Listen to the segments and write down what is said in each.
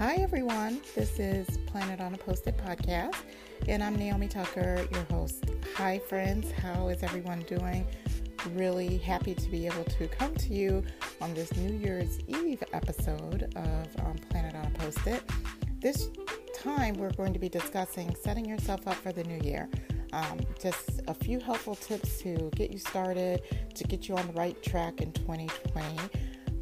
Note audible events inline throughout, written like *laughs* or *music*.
Hi, everyone. This is Plan It on a Post-it podcast, and I'm Naomi Tucker, your host. Hi, friends. How is everyone doing? Really happy to be able to come to you on this New Year's Eve episode of um, Plan It on a Post-it. This time, we're going to be discussing setting yourself up for the new year. Um, just a few helpful tips to get you started, to get you on the right track in 2020.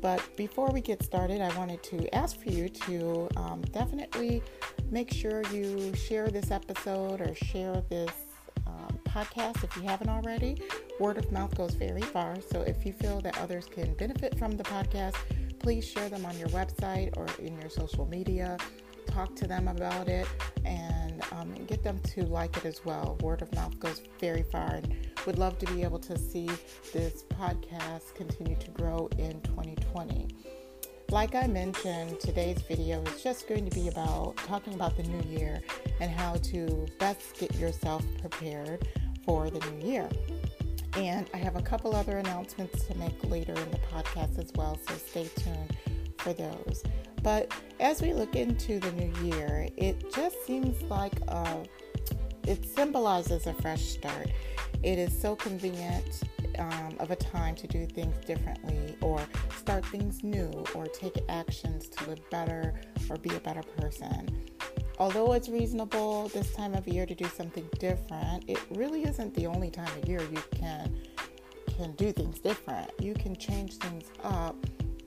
But before we get started, I wanted to ask for you to um, definitely make sure you share this episode or share this um, podcast if you haven't already. Word of mouth goes very far. So if you feel that others can benefit from the podcast, please share them on your website or in your social media. Talk to them about it and um, get them to like it as well. Word of mouth goes very far and would love to be able to see this podcast continue to grow in 2020. Like I mentioned, today's video is just going to be about talking about the new year and how to best get yourself prepared for the new year. And I have a couple other announcements to make later in the podcast as well, so stay tuned for those. But as we look into the new year, it just seems like a, uh, it symbolizes a fresh start. It is so convenient um, of a time to do things differently or start things new or take actions to live better or be a better person. Although it's reasonable this time of year to do something different, it really isn't the only time of year you can can do things different. You can change things up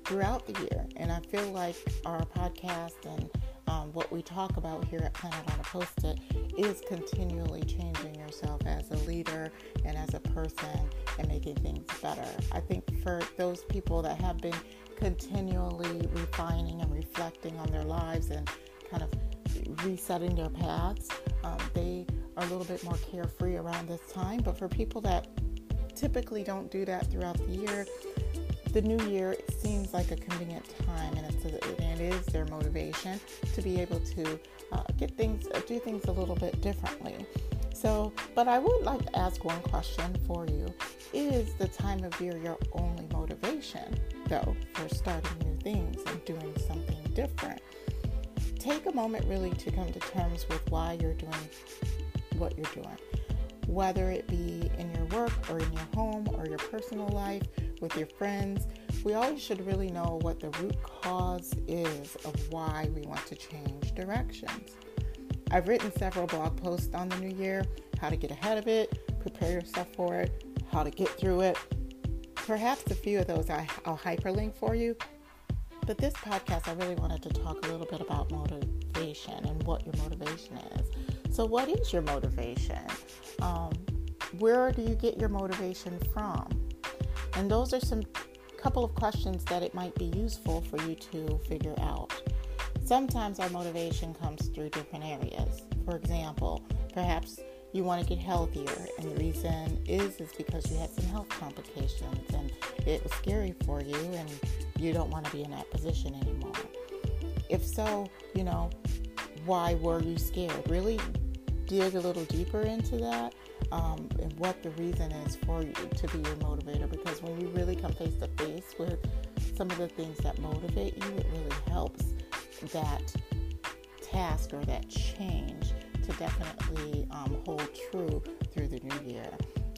throughout the year, and I feel like our podcast and um, what we talk about here at Plan It on a Post-it is continually changing yourself as a leader and as a person and making things better. I think for those people that have been continually refining and reflecting on their lives and kind of resetting their paths, um, they are a little bit more carefree around this time. But for people that typically don't do that throughout the year, the new year seems like a convenient time and, it's a, and it is their motivation to be able to uh, get things, uh, do things a little bit differently. So, but I would like to ask one question for you. Is the time of year your only motivation, though, for starting new things and doing something different? Take a moment really to come to terms with why you're doing what you're doing, whether it be in your work or in your home or your personal life with your friends, we always should really know what the root cause is of why we want to change directions. I've written several blog posts on the new year, how to get ahead of it, prepare yourself for it, how to get through it. Perhaps a few of those I, will hyperlink for you. But this podcast, I really wanted to talk a little bit about motivation and what your motivation is. So, what is your motivation? Um, where do you get your motivation from? And those are some couple of questions that it might be useful for you to figure out. Sometimes our motivation comes through different areas. For example, perhaps you want to get healthier and the reason is is because you had some health complications and it was scary for you and you don't want to be in that position anymore. If so, you know, why were you scared? Really dig a little deeper into that um, and what the reason is for you to be your motivator. Because when you really come face to face with some of the things that motivate you, it really helps that task or that change to definitely um, hold true through the new year.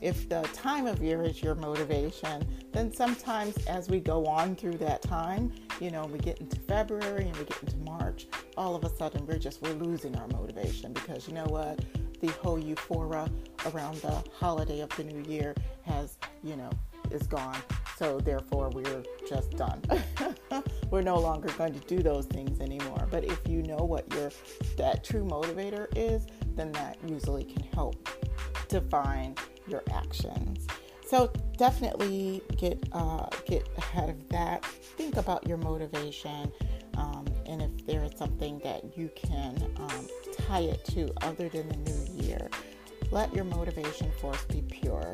If the time of year is your motivation, then sometimes as we go on through that time, you know, we get into February and we get into March, all of a sudden we're just we're losing our motivation because you know what? The whole euphoria around the holiday of the new year has, you know, is gone. So therefore, we're just done. *laughs* we're no longer going to do those things anymore. But if you know what your that true motivator is, then that usually can help define your actions. So definitely get uh, get ahead of that. Think about your motivation, um, and if there is something that you can um, tie it to other than the new year. Let your motivation force be pure.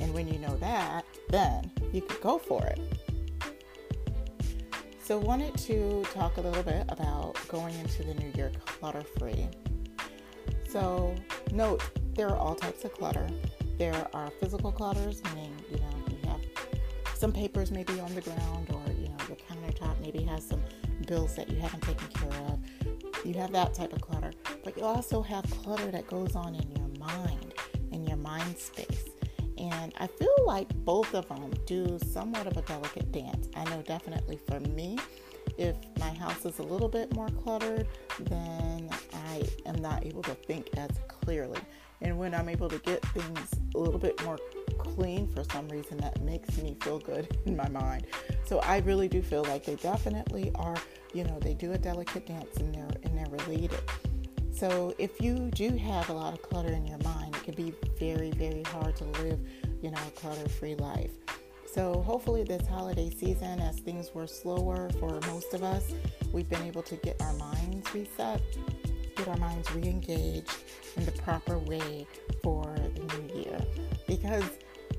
And when you know that, then you could go for it. So, wanted to talk a little bit about going into the new year clutter free. So, note there are all types of clutter. There are physical clutters, meaning you know you have some papers maybe on the ground, or you know your countertop maybe has some bills that you haven't taken care of. You have that type of clutter, but you also have clutter that goes on in your mind, in your mind space. And I feel like both of them do somewhat of a delicate dance. I know definitely for me, if my house is a little bit more cluttered, then I am not able to think as clearly. And when I'm able to get things a little bit more clean for some reason, that makes me feel good *laughs* in my mind. So I really do feel like they definitely are, you know, they do a delicate dance and they're and they're related. So if you do have a lot of clutter in your mind, it can be very, very hard to live, you know, a clutter-free life. So hopefully this holiday season, as things were slower for most of us, we've been able to get our minds reset, get our minds re-engaged in the proper way for the new year. Because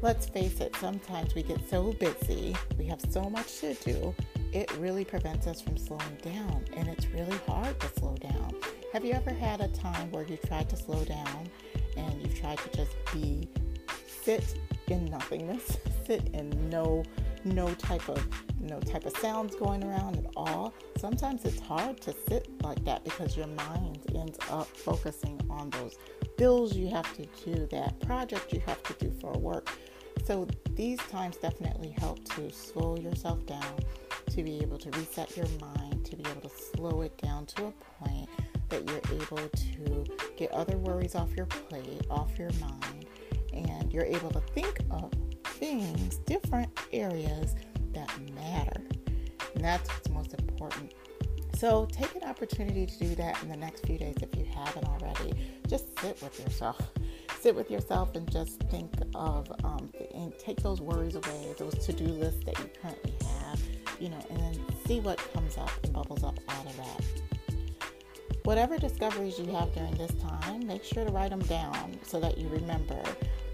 let's face it, sometimes we get so busy, we have so much to do, it really prevents us from slowing down, and it's really hard to slow down. Have you ever had a time where you tried to slow down and you've tried to just be sit in nothingness, *laughs* sit in no no type of no type of sounds going around at all. Sometimes it's hard to sit like that because your mind ends up focusing on those bills you have to do, that project you have to do for work. So these times definitely help to slow yourself down, to be able to reset your mind, to be able to slow it down to a point that you're able to get other worries off your plate, off your mind, and you're able to think of things, different areas that matter. And that's what's most important. So take an opportunity to do that in the next few days if you haven't already. Just sit with yourself. Sit with yourself and just think of, um, and take those worries away, those to do lists that you currently have, you know, and then see what comes up and bubbles up out of that. Whatever discoveries you have during this time, make sure to write them down so that you remember.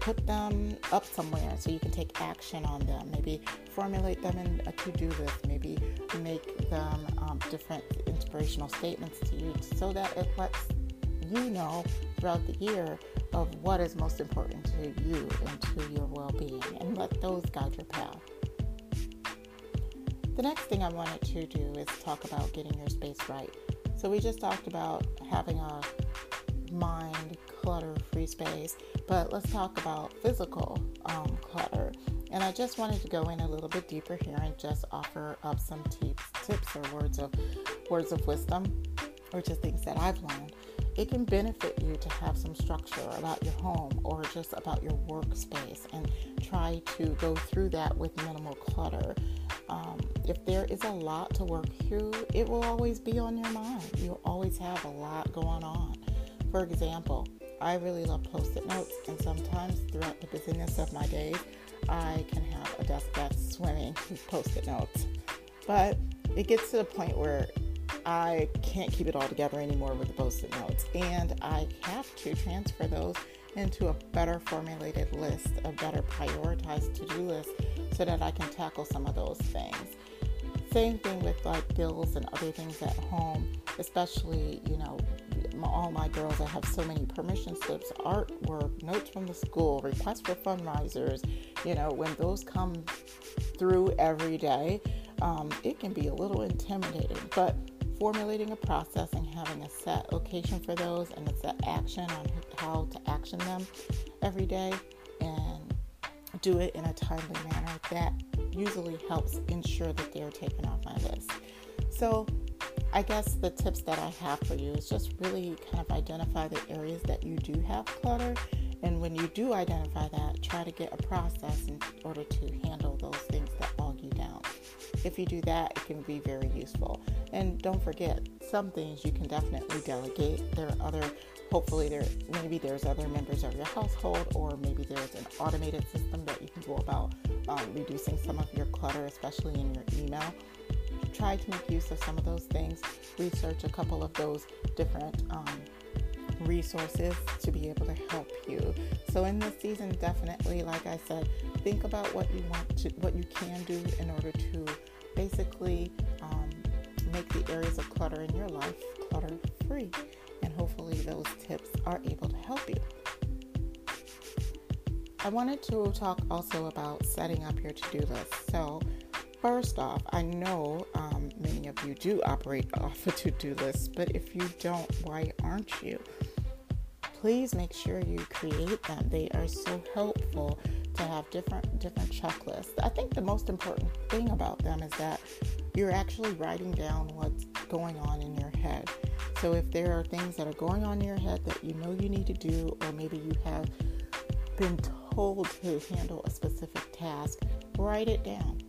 Put them up somewhere so you can take action on them. Maybe formulate them in a to do list. Maybe make them um, different inspirational statements to you so that it lets you know throughout the year of what is most important to you and to your well being, and let those guide your path. The next thing I wanted to do is talk about getting your space right. So we just talked about having a mind clutter free space, but let's talk about physical um, clutter. And I just wanted to go in a little bit deeper here and just offer up some tips, tips or words of words of wisdom, or just things that I've learned. It can benefit you to have some structure about your home or just about your workspace and try to go through that with minimal clutter um, if there is a lot to work through, it will always be on your mind. You'll always have a lot going on. For example, I really love post it notes, and sometimes throughout the busyness of my days, I can have a desk that's swimming with post it notes. But it gets to the point where I can't keep it all together anymore with the post it notes, and I have to transfer those into a better formulated list, a better prioritized to do list so that I can tackle some of those things. Same thing with like bills and other things at home, especially, you know, all my girls, I have so many permission slips, artwork, notes from the school, requests for fundraisers. You know, when those come through every day, um, it can be a little intimidating. But formulating a process and having a set location for those and a set action on how to action them every day and do it in a timely manner that usually helps ensure that they're taken off my list. So, I guess the tips that I have for you is just really kind of identify the areas that you do have clutter. And when you do identify that, try to get a process in order to handle those things that bog you down. If you do that, it can be very useful. And don't forget, some things you can definitely delegate. There are other, hopefully, there maybe there's other members of your household, or maybe there's an automated system that you can go about um, reducing some of your clutter, especially in your email. Try to make use of some of those things. Research a couple of those different um, resources to be able to help you. So in this season, definitely, like I said, think about what you want to, what you can do in order to basically um, make the areas of clutter in your life clutter free. And hopefully, those tips are able to help you. I wanted to talk also about setting up your to do list. So, First off, I know um, many of you do operate *laughs* off a to do list, but if you don't, why aren't you? Please make sure you create them. They are so helpful to have different different checklists. I think the most important thing about them is that you're actually writing down what's going on in your head. So if there are things that are going on in your head that you know you need to do, or maybe you have been told to handle a specific task, write it down.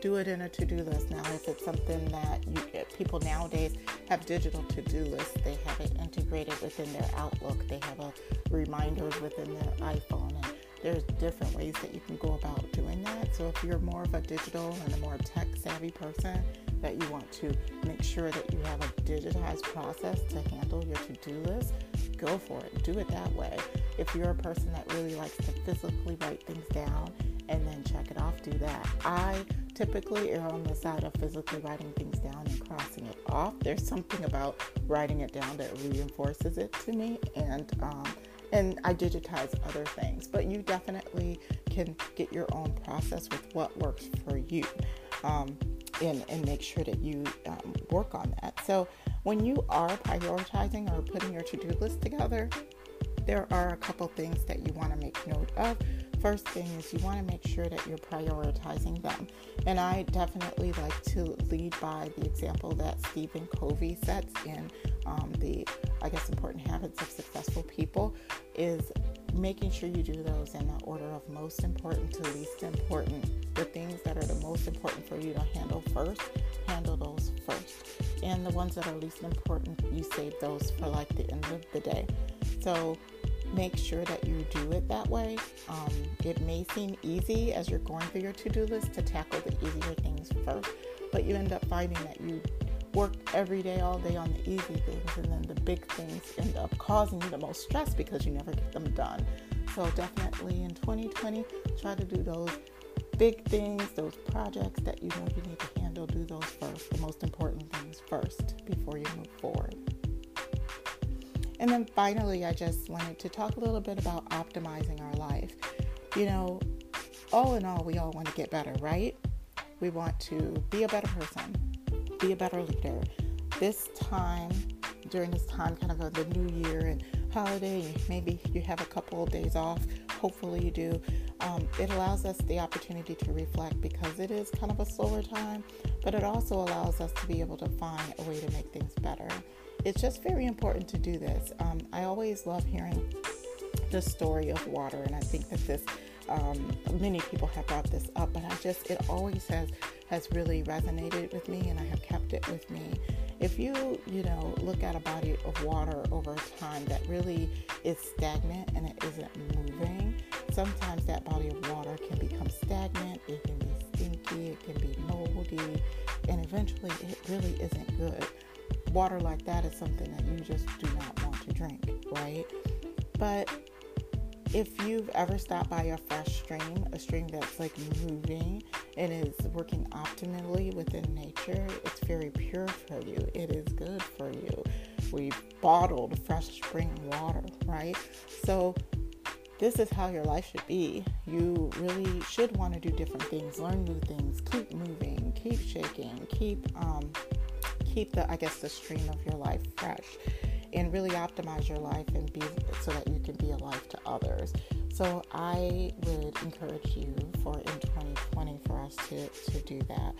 Do it in a to-do list. Now, if it's something that you, eh, people nowadays have digital to-do lists, they have it integrated within their Outlook. They have a reminders within their iPhone, and there's different ways that you can go about doing that. So if you're more of a digital and a more tech savvy person, that you want to make sure that you have a digitized process to handle your to-do list, go for it. Do it that way. If you're a person that really likes to physically write things down and then check it off, do that. I typically err on the side of physically writing things down and crossing it off. There's something about writing it down that reinforces it to me, and um, and I digitize other things. But you definitely can get your own process with what works for you. Um, and, and make sure that you um, work on that. So, when you are prioritizing or putting your to do list together, there are a couple things that you want to make note of. First thing is you want to make sure that you're prioritizing them. And I definitely like to lead by the example that Stephen Covey sets in um, the, I guess, important habits of successful people is making sure you do those in the order of most important to least important. The things that are the most important for you to handle first, handle those first. And the ones that are least important, you save those for like the end of the day. So make sure that you do it that way. Um, it may seem easy as you're going through your to do list to tackle the easier things first, but you end up finding that you work every day, all day on the easy things, and then the big things end up causing you the most stress because you never get them done. So, definitely in 2020, try to do those big things, those projects that you know you need to handle, do those first, the most important things first before you move forward. And then finally, I just wanted to talk a little bit about optimizing our life. You know, all in all, we all want to get better, right? We want to be a better person, be a better leader. This time, during this time, kind of the new year and holiday, maybe you have a couple of days off. Hopefully, you do. Um, it allows us the opportunity to reflect because it is kind of a slower time, but it also allows us to be able to find a way to make things better. It's just very important to do this. Um, I always love hearing the story of water, and I think that this um, many people have brought this up, but I just it always has has really resonated with me, and I have kept it with me. If you you know look at a body of water over time that really is stagnant and it isn't moving, sometimes that body of water can become stagnant. It can be stinky. It can be moldy, and eventually it really isn't good. Water like that is something that you just do not want to drink, right? But if you've ever stopped by a fresh stream, a stream that's like moving and is working optimally within nature, it's very pure for you. It is good for you. We bottled fresh spring water, right? So this is how your life should be. You really should want to do different things, learn new things, keep moving, keep shaking, keep um, keep the I guess the stream of your life fresh and really optimize your life and be so that you can be a life to others. So I would encourage you for in 2020 for us to, to do that.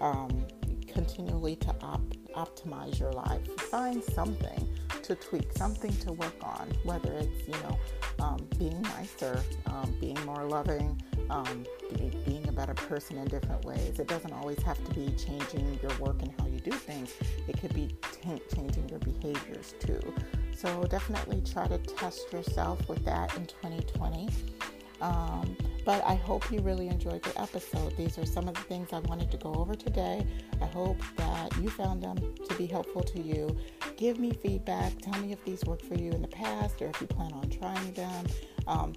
Um, continually to op- optimize your life. Find something to tweak, something to work on, whether it's, you know, um, being nicer, um, being more loving, um, being a better person in different ways. It doesn't always have to be changing your work and how you do things, it could be t- changing your behaviors too. So definitely try to test yourself with that in 2020. Um, but I hope you really enjoyed the episode. These are some of the things I wanted to go over today. I hope that you found them to be helpful to you. Give me feedback. Tell me if these worked for you in the past or if you plan on trying them. Um,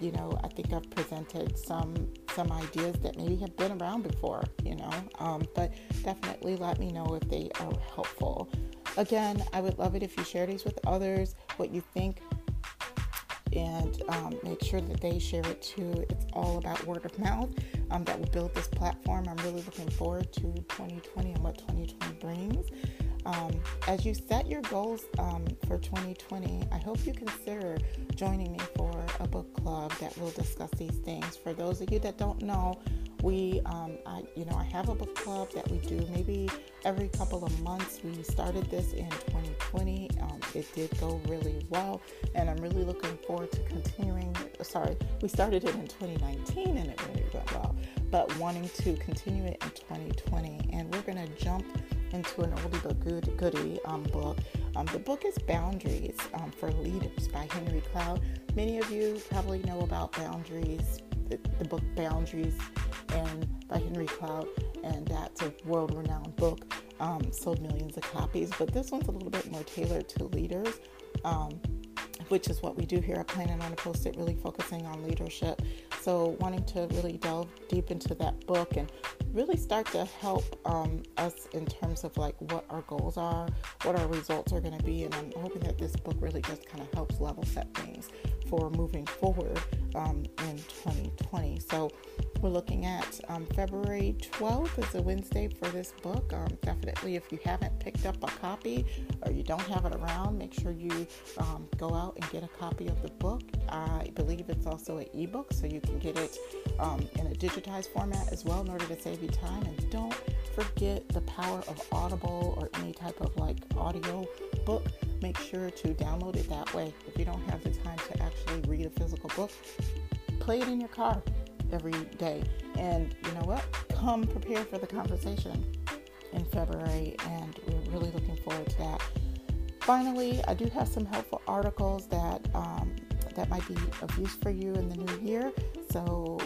you know, I think I've presented some some ideas that maybe have been around before, you know, um, but definitely let me know if they are helpful. Again, I would love it if you share these with others, what you think, and um, make sure that they share it too. It's all about word of mouth. um, that will build this platform. I'm really looking forward to 2020 and what 2020 brings. Um, as you set your goals um, for 2020, I hope you consider joining me for a book club that will discuss these things. For those of you that don't know, we, um, I, you know, I have a book club that we do maybe every couple of months. We started this in 2020. Um, it did go really well, and I'm really looking forward to continuing. Sorry, we started it in 2019 and it really went well, but wanting to continue it in 2020. And we're going to jump into an oldie but good goodie um, book. Um, the book is Boundaries um, for Leaders by Henry Cloud. Many of you probably know about Boundaries, the, the book Boundaries, and by Henry Cloud, and that's a world-renowned book. Um, sold millions of copies, but this one's a little bit more tailored to leaders. Um, which is what we do here at Planning on a Post-it, really focusing on leadership. So, wanting to really delve deep into that book and really start to help um, us in terms of like what our goals are, what our results are going to be, and I'm hoping that this book really just kind of helps level set things for moving forward um, in 2020. So, we're looking at um, February 12th is a Wednesday for this book. Um, definitely, if you haven't picked up a copy or you don't have it around, make sure you um, go out and get a copy of the book. I believe it's also an ebook, so you can get it um, in a digitized format as well in order to save you time. And don't forget the power of Audible or any type of like audio book. Make sure to download it that way. If you don't have the time to actually read a physical book, play it in your car every day. And you know what? Come prepare for the conversation in February, and we're really looking forward to that. Finally, I do have some helpful articles that um, that might be of use for you in the new year. So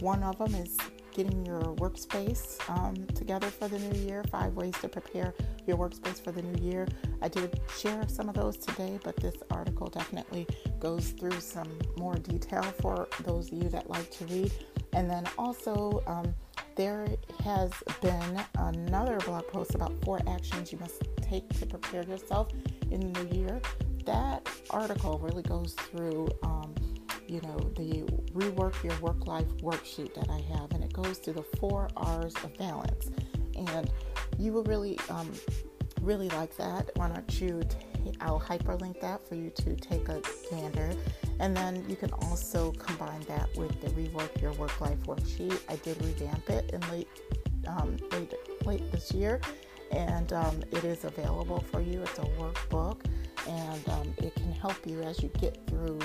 one of them is getting your workspace um, together for the new year. Five ways to prepare your workspace for the new year. I did share some of those today, but this article definitely goes through some more detail for those of you that like to read. And then also, um, there has been another blog post about four actions you must take to prepare yourself in the new year. That article really goes through, um, you know, the rework your work life worksheet that I have, and it goes through the four R's of balance. And you will really, um, really like that. Why don't you? T- I'll hyperlink that for you to take a gander. And then you can also combine that with the rework your work life worksheet. I did revamp it in late, um, late, late this year, and um, it is available for you. It's a workbook, and um, it can help you as you get through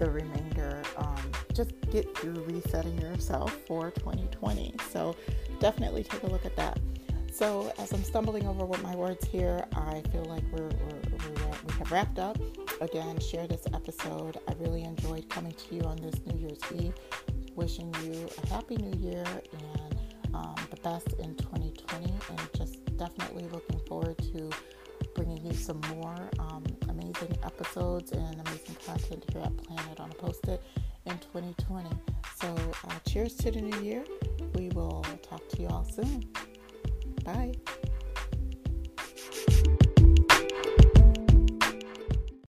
the remainder. Um, just get through resetting yourself for 2020. So definitely take a look at that. So, as I'm stumbling over with my words here, I feel like we're, we're, we're, we have wrapped up. Again, share this episode. I really enjoyed coming to you on this New Year's Eve. Wishing you a happy new year and um, the best in 2020, and just definitely looking forward to bringing you some more um, amazing episodes and amazing content here at Plan It on a Post-it in 2020. So, uh, cheers to the new year. We will talk to you all soon. Bye.